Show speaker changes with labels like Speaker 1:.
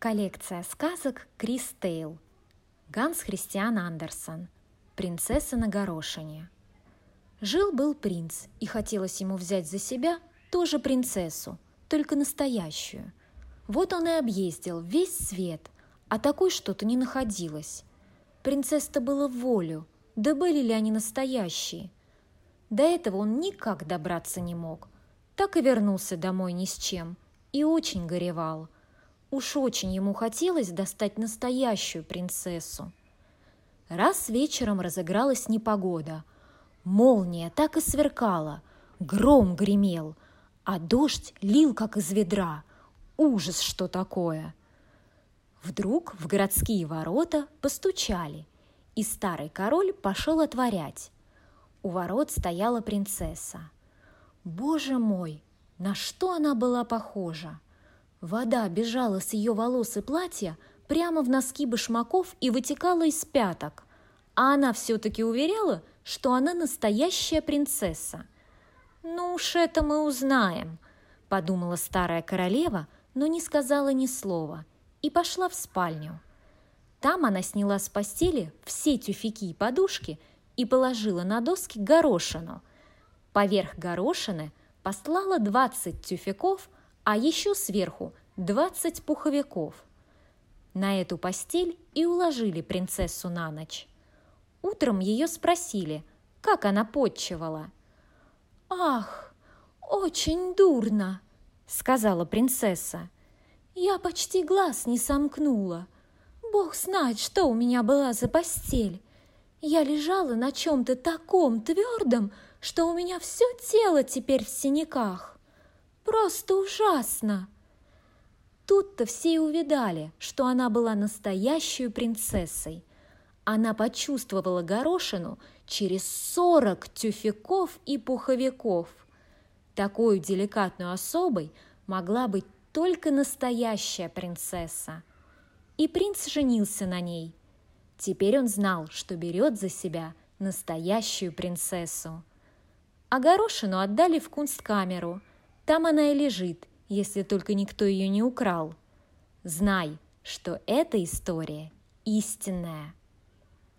Speaker 1: Коллекция сказок Крис Тейл. Ганс Христиан Андерсон. Принцесса на горошине. Жил-был принц, и хотелось ему взять за себя тоже принцессу, только настоящую. Вот он и объездил весь свет, а такой что-то не находилось. Принцесс-то было в волю, да были ли они настоящие? До этого он никак добраться не мог. Так и вернулся домой ни с чем, и очень горевал – Уж очень ему хотелось достать настоящую принцессу. Раз вечером разыгралась непогода. Молния так и сверкала, гром гремел, а дождь лил, как из ведра. Ужас, что такое! Вдруг в городские ворота постучали, и старый король пошел отворять. У ворот стояла принцесса. Боже мой, на что она была похожа! Вода бежала с ее волос и платья прямо в носки башмаков и вытекала из пяток, а она все-таки уверяла, что она настоящая принцесса. «Ну уж это мы узнаем», – подумала старая королева, но не сказала ни слова и пошла в спальню. Там она сняла с постели все тюфяки и подушки и положила на доски горошину. Поверх горошины послала двадцать тюфяков – а еще сверху 20 пуховиков. На эту постель и уложили принцессу на ночь. Утром ее спросили, как она подчевала. «Ах, очень дурно!» — сказала принцесса. «Я почти глаз не сомкнула. Бог знает, что у меня была за постель. Я лежала на чем-то таком твердом, что у меня все тело теперь в синяках. Просто ужасно!» Тут-то все и увидали, что она была настоящей принцессой. Она почувствовала горошину через сорок тюфяков и пуховиков. Такой деликатной особой могла быть только настоящая принцесса. И принц женился на ней. Теперь он знал, что берет за себя настоящую принцессу. А горошину отдали в кунсткамеру – там она и лежит, если только никто ее не украл. Знай, что эта история истинная.